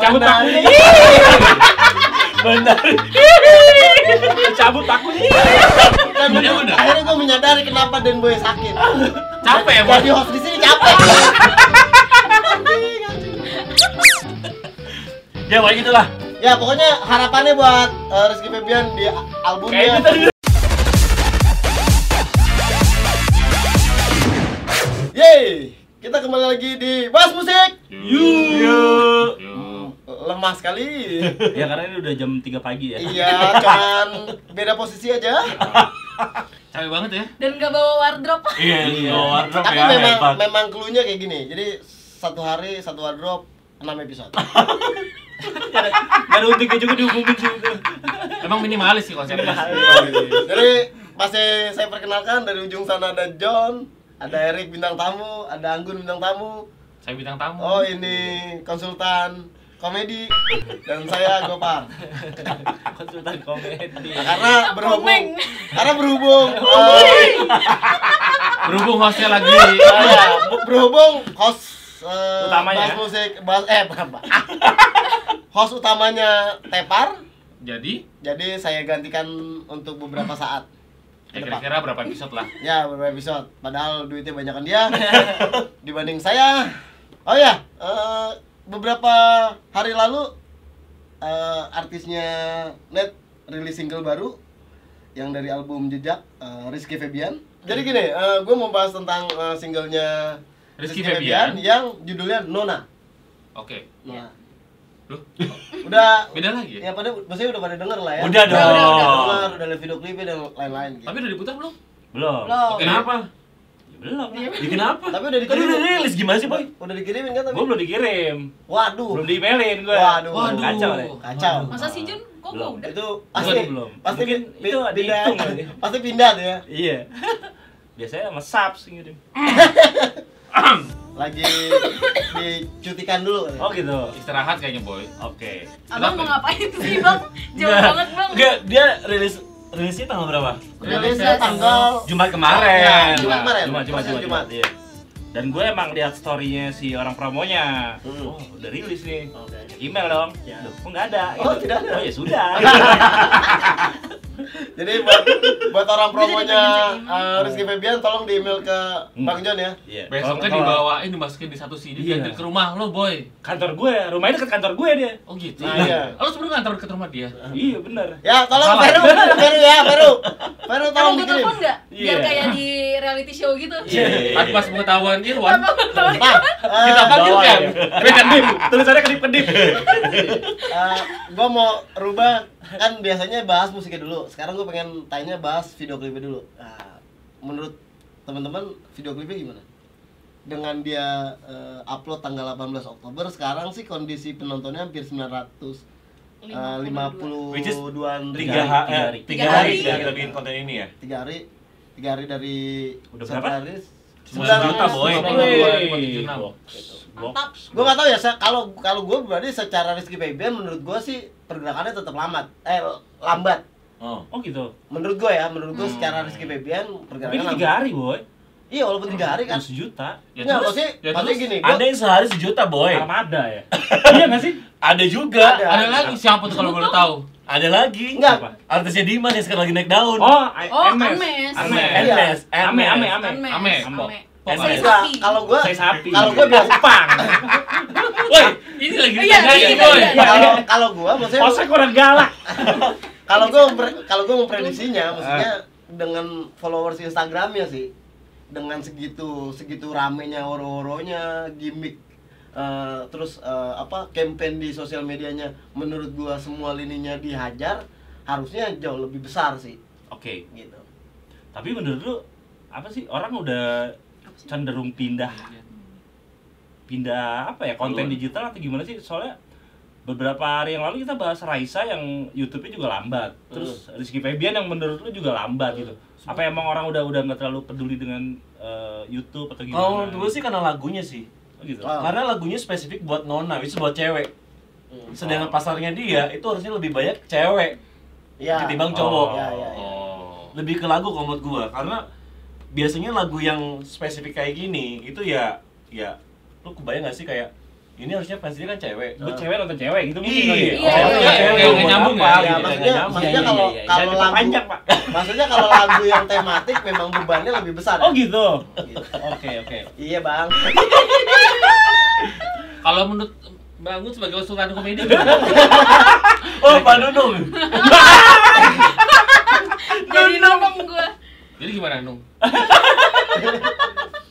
Cabut pakunya. Benar. Cabut pakunya. Udah. akhirnya gue menyadari kenapa Den Boy sakit. Capek ya, Jadi host di sini capek. Ya kayak gitulah. ya pokoknya harapannya buat eh, Rizky Febian di albumnya. itu tadi. Yeay, kita kembali lagi di Bahas Musik. Yuk. Lemah sekali. Ya karena ini udah jam 3 pagi ya. iya, cuman beda posisi aja. Capek banget ya? dan gak bawa wardrobe Iya, iya. wardrobe Tapi ya, memang hebat. memang clue-nya kayak gini. Jadi satu hari satu wardrobe 6 episode. Gak ada untungnya juga diumumin sih itu. Emang minimalis sih konsepnya. Jadi masih saya perkenalkan dari ujung sana ada John, ada Erik bintang tamu, ada Anggun bintang tamu. Saya bintang tamu. Oh ini konsultan komedi dan saya Gopar. Konsultan komedi. Nah, karena berhubung Komeng. karena berhubung eh, Berhubung hostnya lagi. ya, bu- berhubung host eh, Utamanya bahas ya? musik bahas eh bukan Pak. host utamanya Tepar Jadi, jadi saya gantikan untuk beberapa saat ya kira-kira berapa episode lah? Ya, beberapa episode. Padahal duitnya banyakan dia dibanding saya. Oh ya, eh, beberapa hari lalu eh, artisnya Net rilis single baru yang dari album Jejak eh, Rizky Febian. Jadi gini, gue mau bahas tentang eh, singlenya Rizky Febian. yang judulnya Nona. Oke. Nah, Loh, udah beda lagi ya? ya pada maksudnya udah pada denger lah ya. Udah Udah, udah, udah. dong. Denger, udah lihat video klipnya dan lain-lain gitu. Tapi udah diputar belum? Belum. Belum. Oke. Kenapa? Ya, belum. Ya, kenapa? Tapi udah Kan dikirimin. udah rilis gimana sih, Boy? Udah dikirimin kan tapi? Gue belum dikirim. Waduh. Belum di-emailin gue. Waduh. Waduh. Kacau deh. Kacau. masa sih Jun kok Belum. udah itu pasti belum. pasti Mungkin pi- itu pindah pasti pindah tuh ya Iya. Biasanya sama subs ngirim. lagi dicutikan dulu Oh gitu. Istirahat kayaknya, Boy. Oke. abang mau Kenapa? ngapain sih bang jauh banget bang Enggak, dia rilis rilisnya tanggal berapa? rilisnya tanggal Jumat kemarin. Ya, Jumat kemarin. Jumat, Jumat, Persis Jumat, Jumat. Jumat, iya. Dan gue emang lihat story-nya si orang promonya. Hmm. Oh, udah rilis nih. Oke. Email dong. Ya. Loh, kok nggak ada? Oh, tidak ada. Oh ya sudah. jadi buat buat orang promonya eh, Rizky Febian tolong di email ke Hmm. Bang John ya Iya. Besoknya dibawain, dimasukin di satu CD, Iya. diantar ke rumah lo, Boy. kantor gue, rumahnya dekat kantor gue dia. Oh gitu. Nah, iya. Oh, lo sebelum ngantar ke rumah dia? Iya benar. ya tolong. Peru Peru ya Peru Peru tolong dikirim biar Iya. kayak di reality show gitu Iya. Tanpa pengetahuan Irwan, eh, kita panggil bawa kan. ya. Beda nih. Tulisannya kedip-kedip. eh, gua mau rubah kan biasanya bahas musiknya dulu sekarang gue pengen tanya bahas video klipnya dulu nah, menurut teman-teman video klipnya gimana dengan dia eh, upload tanggal 18 Oktober sekarang sih kondisi penontonnya hampir 900 eh, 52 Which is an Tiga, eh, hari. tiga Tiga hari hari. kita kita bikin konten ini ya. tiga hari tiga hari dari Udah berapa? hari, Sembilan juta, boy. mantap gue gak tau ya kalau kalau gue berarti secara Rizky Febian menurut gue sih pergerakannya tetap lambat eh lambat Oh, oh gitu. menurut gue ya menurut gue Hmm. secara Rizky Febian Tapi pergerakannya ini lambat tiga hari, boy. iya walaupun tiga hari kan sejuta. Ya Nggak, terus? maksudnya, Ya maksudnya terus? gini, gua, Ada yang sehari sejuta boy. Armada ya. iya nggak sih? Ada juga. Ada. Ada lagi siapa tuh kalau boleh tahu? Ada lagi. Enggak. Artisnya Dimas yang sekarang lagi naik daun. Oh, I- oh. Ames Ames. Iya. Ernest, Ame, ame, Ernest. ame. Ames Ame. Ame Pokoknya. Saya sapi. kalau Saya sapi. kalau gue biasa Kupang. Woi, ini lagi Iya, ditanyain, iya, Boy. iya. kalau kalau gue maksudnya Posnya kurang galak. kalau gue kalau gue memprediksinya maksudnya dengan followers Instagramnya sih dengan segitu segitu ramenya oro-oronya gimmick eh, terus eh, apa campaign di sosial medianya menurut gua semua lininya dihajar harusnya jauh lebih besar sih. Oke, gitu. Tapi menurut lu apa sih orang udah cenderung pindah pindah apa ya konten Keluar. digital atau gimana sih? Soalnya beberapa hari yang lalu kita bahas Raisa yang YouTube-nya juga lambat. Terus Rizky Febian yang menurut lu juga lambat gitu. Apa emang orang udah udah nggak terlalu peduli dengan eh, YouTube atau gimana? Kalau menurut gue sih karena lagunya sih. Oh, gitu Oh. Karena lagunya spesifik buat nona, itu buat cewek. Hmm. Sedangkan pasarnya dia itu harusnya lebih banyak cewek ya ketimbang Oh. cowok. ya ya, ya. Oh. Lebih ke lagu kalau menurut gua karena biasanya lagu yang spesifik kayak gini itu ya ya lu kebayang gak sih kayak ini harusnya fans dia kan cewek. Buat cewek nonton cewek gitu mungkin Iya. ya? Iya, Oh, iya, iya. cewek Nggak buat nyambung ya? gitu, Ya, maksudnya- maksudnya Iya, kalau- iya, iya. kalau lagu- panjang, Pak. Maksudnya kalau lagu yang tematik memang bebannya lebih besar. Oh ya? gitu. Oke, oke. Iya bang. Kalau menurut Bangun sebagai usulan komedi Oh, Pak Nunung. Jadi nongkrong gua. Jadi gimana Nung?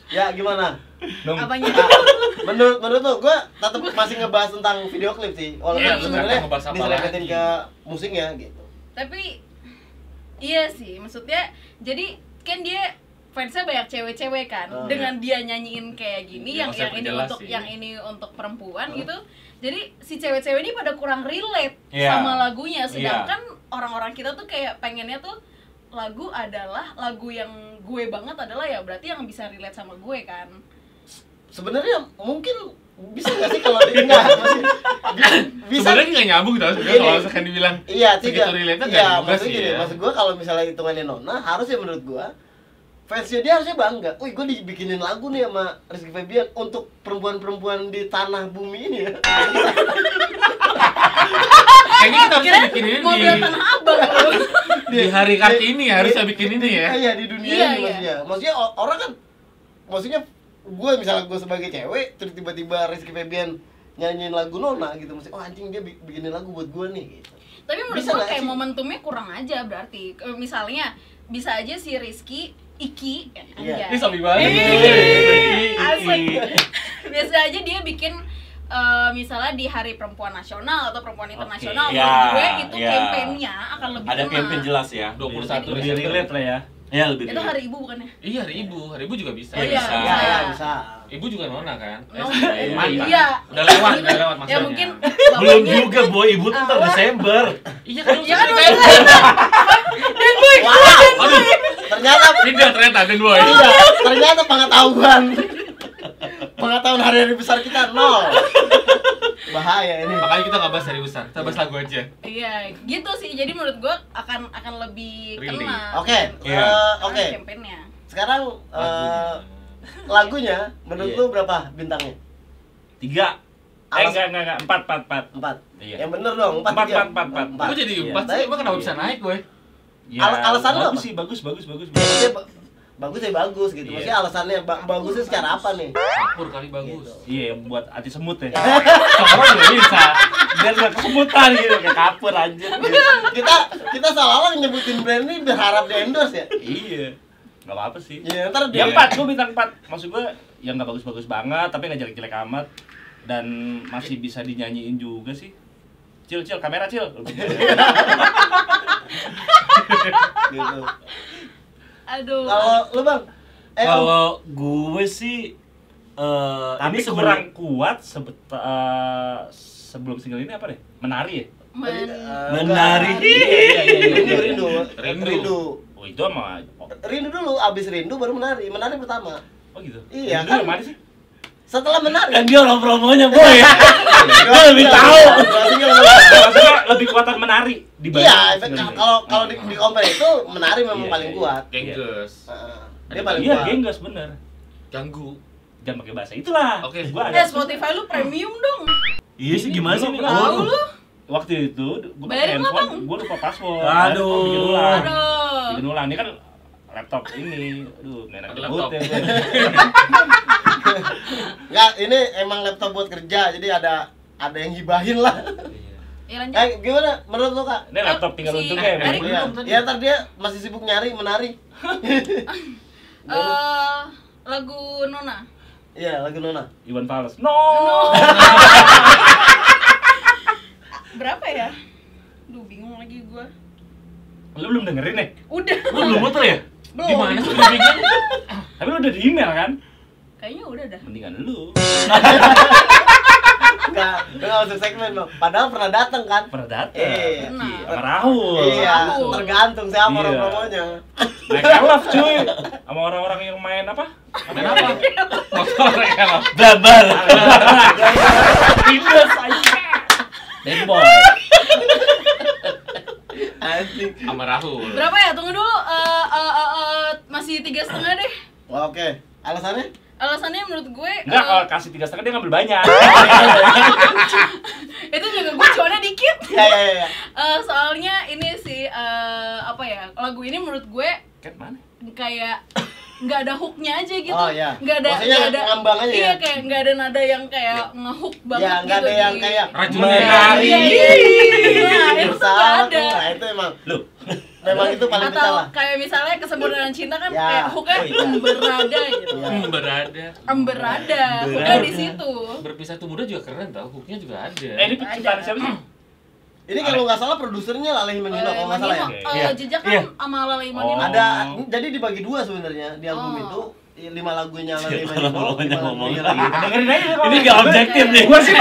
Ya gimana? Nung. Apanya? Ah, menurut menurut tuh gue tetap masih ngebahas tentang video klip sih. Walaupun Iya, sebenarnya lagi? ke musiknya gitu. Tapi iya sih, maksudnya jadi kan dia fansnya banyak cewek-cewek kan Oh, dengan dia nyanyiin kayak gini Iya, yang yang ini untuk sih. yang ini untuk perempuan gitu jadi si cewek-cewek ini pada kurang relate Iya. sama lagunya Iya. sedangkan orang-orang kita tuh kayak pengennya tuh lagu adalah lagu yang gue banget adalah ya berarti yang bisa relate sama gue kan Sebenarnya mungkin bisa nggak sih kalau masih bisa Sebenarnya nggak nyambung tau sebenarnya Gini. kalau misalkan dibilang Iya, segitu tidak. nggak Iya, maksud sih gini, ya. maksud gua kalau misalnya hitungannya Nona, harusnya menurut gua fansnya dia harusnya bangga. Wih, gua dibikinin lagu nih sama Rizky Febian untuk perempuan-perempuan di tanah bumi ini ya. Kayaknya kita kira bikin ini bilang tanah abang di hari Kartini ya, harusnya bikin ini ya. Iya, di dunia Iya, ini iya. maksudnya. Maksudnya orang kan maksudnya gue misalnya gue sebagai cewek terus tiba-tiba Rizky Febian nyanyiin lagu Nona gitu maksudnya oh anjing dia bi- bikinin lagu buat gue nih gitu. tapi menurut gue kayak sih? momentumnya kurang aja berarti misalnya bisa aja si Rizky Iki Iya. anjay. Ini sabi banget. Asik. Biasa aja dia bikin eh, misalnya di Hari Perempuan Nasional atau Perempuan Internasional Oke. menurut Ya, gue itu ya. kampanyenya akan lebih Ada campaign jelas ya. 21 Lebih relate lah ya. Ya lebih. Itu hari ibu bukannya? Iya, hari ibu. Hari ibu juga bisa. Oh, iya, bisa. Ya, ya, bisa. Ibu juga nona kan? Eh, No. eh, mantan. Iya. Udah lewat, udah lewat Ya masanya. mungkin Belum juga boy ibu tuh ntar. Desember. Iya kan? Iya kan maksudnya maksudnya. Dan gue Wow, Aduh, ternyata tidak ternyata Den Boy. iya, ternyata pengetahuan pengetahuan hari-hari besar kita nol. Bahaya ini. Makanya kita nggak bahas hari besar, kita bahas lagu aja. Iya, gitu sih. Jadi menurut gue akan akan lebih Really? kena. Oke, Iya. eh, oke. Sekarang eh, lagunya menurut Iya. lu berapa bintangnya? Tiga. Eh Alas- enggak enggak enggak empat empat empat. Empat. Iya. Yang bener dong, empat. Empat, tiga. empat, empat, empat. Kok jadi Iya. empat sih? Emang kenapa bisa naik gue? Ya, Al- alasan lu bagus apa? sih bagus bagus bagus. Maksudnya ba- bagus ya bagus gitu. Iya. Maksudnya alasannya ba- bagusnya secara apa nih? Kapur kali bagus. Gitu. Iya yang buat anti semut ya. Kapur juga bisa. Biar nggak kesemutan gitu kayak kapur anjir. kita kita seolah-olah nyebutin brand ini berharap di endorse ya. iya. Gak apa-apa sih. Iya, ntar Ya dia empat, gue bintang empat. Maksud gue yang nggak bagus-bagus banget, tapi nggak jelek-jelek amat dan masih bisa dinyanyiin juga sih. Cil, cil, kamera cil. gitu. Aduh. Kalau lu Bang, eh. Kalau gue sih eh tapi ini kurang kuat sebet, eh, sebelum single ini apa deh? Menari ya? Men- Eh, Menari. enggak. Iya, iya, iya. Rindu, rindu, Rindu. rindu. Oh itu sama Rindu dulu, abis rindu baru menari. Menari pertama. Oh gitu. Iya, Dulu kan? yang mana sih? Setelah menari. kan dia orang promonya boy. Gue lebih tahu. Iya, Maksudnya lebih kuatan menari dibanding Iya, kalau kalau di, di compare itu menari memang Iya, paling iya, kuat. Gengges. Heeh. Dia paling Iya, kuat. genggas bener. Ganggu. Jangan pakai bahasa itulah. Oke. Gua Eh ada Spotify lu premium dong. Iya sih gimana sih nih? Tahu lu? waktu itu gue lah, Bang. gue lupa password. Aduh. Gua bikin ulang. Aduh. Bikin ulang ini kan laptop ini. Aduh, enak Pakai ya gue. Enggak, ini emang laptop buat kerja, jadi ada ada yang hibahin lah. Ya lanjut. Eh, gimana menurut lu, Kak? Ini laptop tinggal Si untungnya ya. Iya, tadi. ya ntar dia masih sibuk nyari menari. Eh, lagu Nona. Iya, lagu Nona. Iwan Fals. No. Berapa ya? Duh, bingung lagi gua. Lu belum dengerin nih? Udah. Lu belum muter ya? Belum. Gimana sih? Tapi lu udah di email kan? Kayaknya udah dah. Mendingan lu. Enggak, enggak masuk segmen, Bang. Padahal pernah datang kan? Pernah datang. Iya. Iya, sama Rahul. Iya, tergantung siapa orang Iya. promonya. Naik elaf cuy. Sama orang-orang yang main apa? Main apa? Motor lo. Babar. Tindas aja. Boy. Anjing. Sama Rahul. Berapa ya? Tunggu dulu. Eh, eh, eh, eh, masih tiga setengah deh. Wah, Oke. Alasannya? Alasannya menurut gue Enggak, eh, kalau kasih tiga setengah dia ngambil banyak. itu juga gue cuannya dikit Ya ya ya. ya. Eh, soalnya ini sih eh, apa ya lagu ini menurut gue Cat mana? kayak nggak ada hooknya aja gitu Oh, iya. nggak ada Maksudnya nggak ada ngambang aja iya ya? kayak nggak ada nada yang kayak ngehook banget Ya nggak gitu ada yang di- kayak Racun Iya, Menari. iya, iya, iya, itu tuh nggak ada Nah itu emang Loh, memang itu paling atau pecah lah. kayak misalnya kesempurnaan cinta kan Ya. kayak hooknya Oh, iya. emberada gitu Iya. Hmm, berada. emberada hooknya Berada. di situ Berpisah tuh muda juga keren tau, hooknya juga ada. Eh, ini penciptaan siapa sih? Ini kalau nggak salah produsernya Laleh Manino kalau nggak salah ya. Ya? eh, Iya. jejak kan Iya. sama Lalai Manimo. Oh. Ada jadi dibagi dua sebenarnya di album Oh. itu lima lagunya Laleh Siapa Manino? Laleh. Dengerin aja ini nggak objektif nih. Gua sih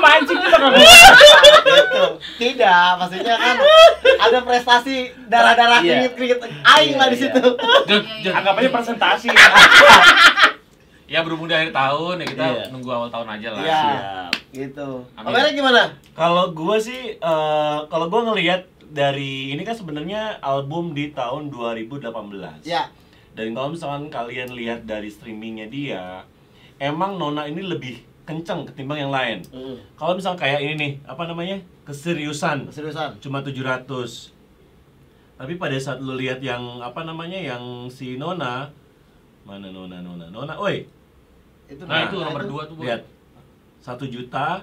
mancing bakal Gitu. Tidak, maksudnya kan ada prestasi darah-darah Iya. keringet-keringet aing lah di Iya, situ. Anggap aja presentasi. Ya berhubung dari akhir tahun ya kita Iya. nunggu awal tahun aja lah. Iya. Siap. Gitu. Amin. Kameranya gimana? Kalau gua sih, eh, kalau gua ngelihat dari ini kan sebenarnya album di tahun 2018. Ya. Dan kalau misalkan kalian lihat dari streamingnya dia, emang Nona ini lebih kenceng ketimbang yang lain. Hmm. Kalau misalkan kayak ini nih, apa namanya? Keseriusan. Seriusan. Cuma 700. Tapi pada saat lu lihat yang apa namanya yang si Nona mana Nona Nona Nona, oi Itu Nah, itu nah, nomor dua tuh, Boy. lihat satu juta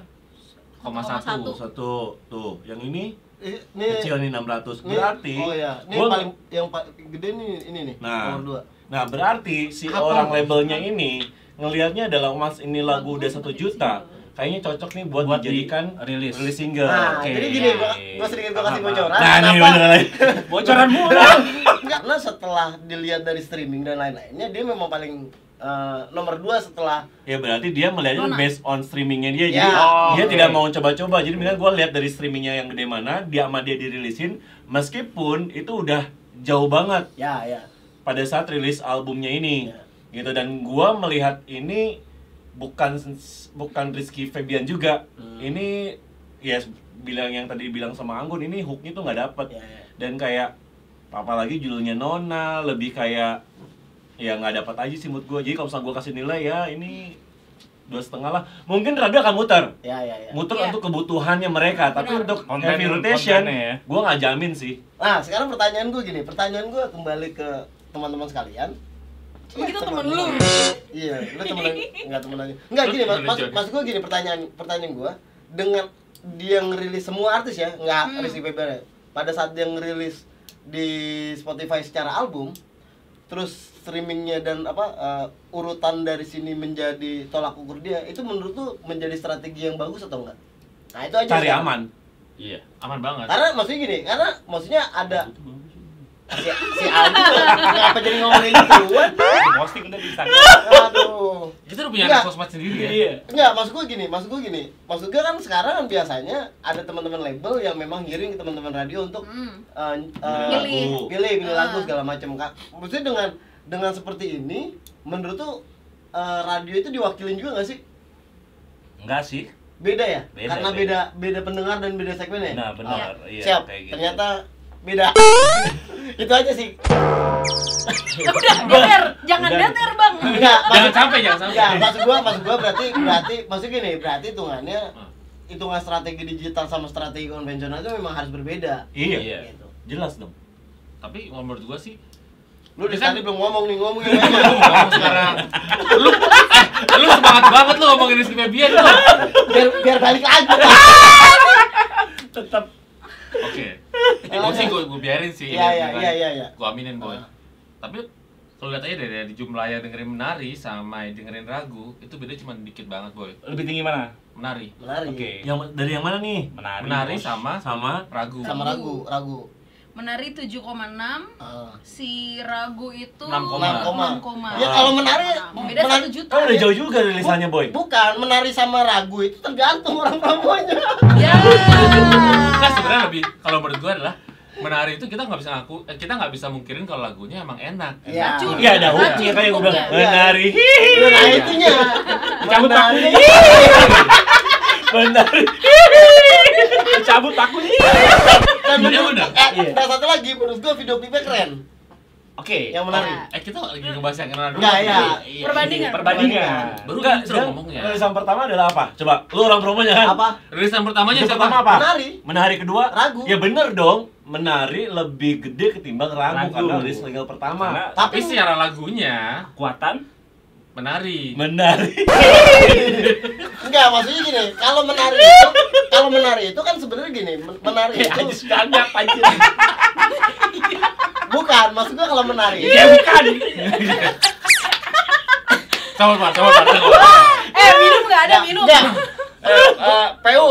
Koma satu. satu. tuh yang ini Ini, ini kecil nih 600 ini- berarti Oh iya, ini gua- paling yang paling gede nih ini nih. Nah. Nomor dua. Nah, berarti si Apa? orang labelnya ini ngelihatnya adalah Mas ini lagu udah satu juta. Kayaknya cocok nih buat, Buat dijadikan di- rilis. single. Nah, oke. jadi gini, gua, gua sedikit gua kasih bocoran. Nah, nih kenapa? bener Bocoran mulu. Karena setelah dilihat dari streaming dan lain-lainnya, dia memang paling eh, nomor dua setelah Ya berarti dia melihatnya Nona. based on streamingnya dia. Ya. Jadi Oh, dia oke. tidak mau coba-coba. Jadi mendingan gue lihat dari streamingnya yang gede mana, dia sama dia dirilisin. Meskipun itu udah jauh banget ya ya. pada saat rilis albumnya ini. Ya. Gitu dan gua melihat ini bukan bukan Rizky Febian juga. Hmm. Ini ya bilang yang tadi bilang sama Anggun ini hooknya tuh nggak dapet Ya, ya. dan kayak apalagi judulnya Nona lebih kayak ya nggak dapat aja sih mood gue jadi kalau misalnya gue kasih nilai ya ini dua setengah lah mungkin radio akan muter Ya ya ya. muter Iya. untuk kebutuhannya mereka tapi Benar. untuk Konten- heavy rotation ya. gue nggak jamin sih Nah, sekarang pertanyaan gue gini, pertanyaan gue kembali ke teman-teman sekalian. Kita temen lu. Iya, lu temen enggak temen aja. Enggak gini, mas, mas, maksud gue gini pertanyaan pertanyaan gue dengan dia ngerilis semua artis ya, enggak Hmm. Rizky Febian ya. Pada saat dia ngerilis di Spotify secara album, terus streamingnya dan apa eh, urutan dari sini menjadi tolak ukur dia, itu menurut tuh menjadi strategi yang bagus atau enggak? Nah itu aja. cari aman Iya, aman banget. Karena maksudnya gini, karena maksudnya ada si, si Aldi tuh ngapa jadi ngomongin gitu Di posting udah di Instagram. Aduh. Kita udah punya anak sosmed sendiri ya. Iya. Enggak, maksud gue gini, maksud gue gini. Maksud gue kan sekarang kan biasanya ada teman-teman label yang memang ngiring ke teman-teman radio untuk Hmm. eh, eh, Pilih. pilih, pilih Ah. lagu segala macam kak. Maksudnya dengan dengan seperti ini, menurut tuh eh, radio itu diwakilin juga gak sih? Enggak sih. Beda ya? Beda, Karena beda. beda beda pendengar dan beda segmen ya? Nah, benar. Iya, Siap. kayak gitu. Ternyata beda. itu aja sih. Udah, deter. Jangan deter, Bang. Enggak, Jangan sampai, jangan sampai. Enggak, maksud gua, maksud gua berarti berarti maksud gini, berarti hitungannya hitungan strategi digital sama strategi konvensional itu memang harus berbeda. iya Iya. Gitu. jelas dong Tapi menurut gua sih Lu Kan- tadi belum ngomong nih, ngomong ngomong sekarang. Lu eh, lu semangat banget lu ngomongin Rizky Febian lu. biar biar balik lagi. Tetap Oke. Gue sih gue gue biarin sih. Iya, iya, iya, iya, iya. Gue aminin boy. Tapi kalau lihat aja dari, dari jumlah yang dengerin menari sama yang dengerin ragu itu beda cuma dikit banget boy. lebih tinggi mana? Menari. Menari. Oke. yang dari yang mana nih Menari. Menari bos. sama sama ragu. Sama ragu, ragu. Menari 7,6, Ah. si ragu itu 6,6. 6,6. Ya kalau menari Beda menari- satu juta. kan udah jauh juga rilisannya boy Bukan, menari sama ragu itu tergantung orang promonya. Ya. Nah sebenarnya lebih kalau menurut gue adalah menari itu kita nggak bisa ngaku eh, kita nggak bisa mungkirin kalau lagunya emang enak. Iya. Racun. Iya ada hooknya kayak gue bilang menari Nah, itunya. Cabut Menari. menari Cabut takut. Dan Iya, menurut- udah. eh, Iya. dan satu lagi menurut gua video klipnya keren. Oke. Yang menari. Ya. Eh kita lagi ngebahas yang kenal dulu. Enggak, ya. Iya, Perbandingan. Perbandingan. Baru Enggak, dia- ngomongnya. Rilisan pertama adalah apa? Coba, lu orang promonya kan? Apa? Rilisan pertamanya Yang siapa? pertama apa? Menari. Menari kedua? Ragu. Ya bener dong. Menari lebih gede ketimbang ragu, Ragu. karena rilis single pertama. Karena Tapi secara lagunya kekuatan menari. Menari. Enggak, maksudnya gini, kalau menari itu kalau menari itu kan sebenarnya gini, men- menari Eh, itu anjir gagap anjir. bukan, maksud gua kalau menari Ya bukan. Coba Pak, coba Pak. Eh, minum nggak ada minum. nggak. Eh, eh, PU.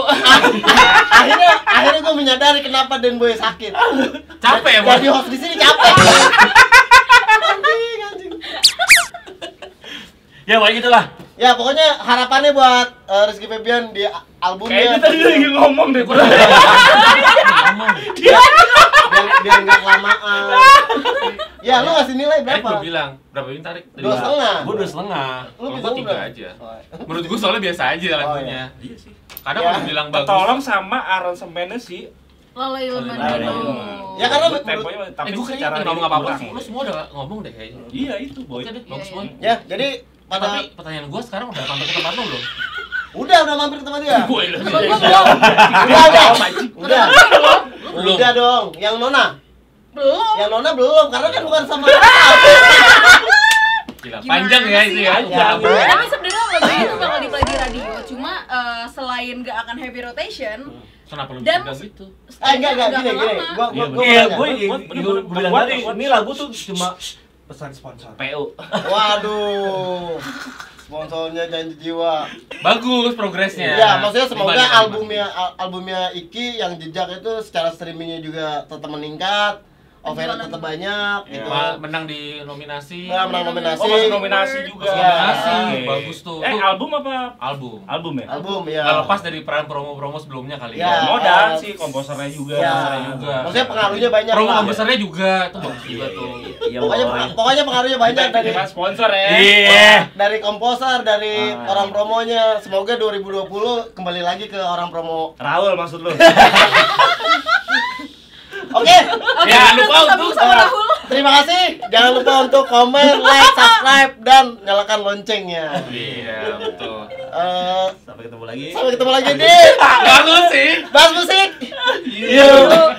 akhirnya akhirnya gue menyadari kenapa Den Boy sakit. Capek ya? Jadi host di sini capek. Pokoknya gitulah. Ya pokoknya harapannya buat eh, Rizky Febian di a- albumnya Kayaknya tadi dia lagi ngomong deh. Ngomong. biar, biar nggak kelamaan. Ya lu ngasih nilai berapa? gue bilang berapa ini tarik? Dua setengah. Gue dua setengah. Lu Oh, gua tiga aja. Oh, Menurut gue soalnya biasa aja lagunya. Iya sih. Kadang Ya. kalau bilang bagus. Ketolong sama aransemennya sih. Dulu. leman. Ya, karena Menurut temponya tapi Eh, gue kayaknya ngomong apa-apa. kurang. Lu semua udah ngomong deh kayaknya. Iya itu boy. Iya, iya. Ya, jadi pada Tapi pertanyaan gue sekarang udah sampai ke tempat lu belum? udah udah mampir ke tempat dia. Gue. Gua gua belum. Udah, udah. Udah. Belum. Udah dong. Yang Nona. Belum. Yang Nona belum karena kan bukan sama Gila, panjang ya itu ya. Tapi sebenarnya lagu itu bakal di play di radio. Cuma eh, selain gak akan heavy rotation, Kenapa lu Dan- bilang gitu? Eh enggak enggak nggak gini gini. lama. Gua gua Iya, gua Iya, mau gue nanya. Buat- gue buat- bilang buat- tadi, buat- ini lagu tuh cuma pesan sponsor. PU. Waduh. Sponsornya janji jiwa. Bagus progresnya. Ya, maksudnya semoga albumnya al- albumnya Iki yang jejak itu secara streamingnya juga tetap meningkat, offernya tetap banyak Iya. gitu. Menang di nominasi. Nah, menang nominasi. Oh masuk nominasi juga. Masuk nominasi. Oke. Bagus tuh. Eh Tuh. album apa? Album. Album ya. Album ya. Nggak lepas dari peran promo-promo sebelumnya kali Ya. ya. Modal eh, sih komposernya juga. Ya. komposernya juga. Maksudnya pengaruhnya banyak Promo lah. besarnya juga tuh bagus juga tuh. Iya, Pokoknya boy. pokoknya pengaruhnya banyak dari sponsor ya. Iya. dari komposer, dari Ah. orang promonya. Semoga 2020 kembali lagi ke orang promo. Raul maksud lu. Oke. Oke, Jangan lupa untuk- sama eh, Rahul. Terima kasih. Jangan lupa untuk komen, like, subscribe dan nyalakan loncengnya. Iya, betul. Eh, Sampai ketemu lagi. sampai ketemu lagi di Bagus sih. Bahas Musik. Iya. Yuk.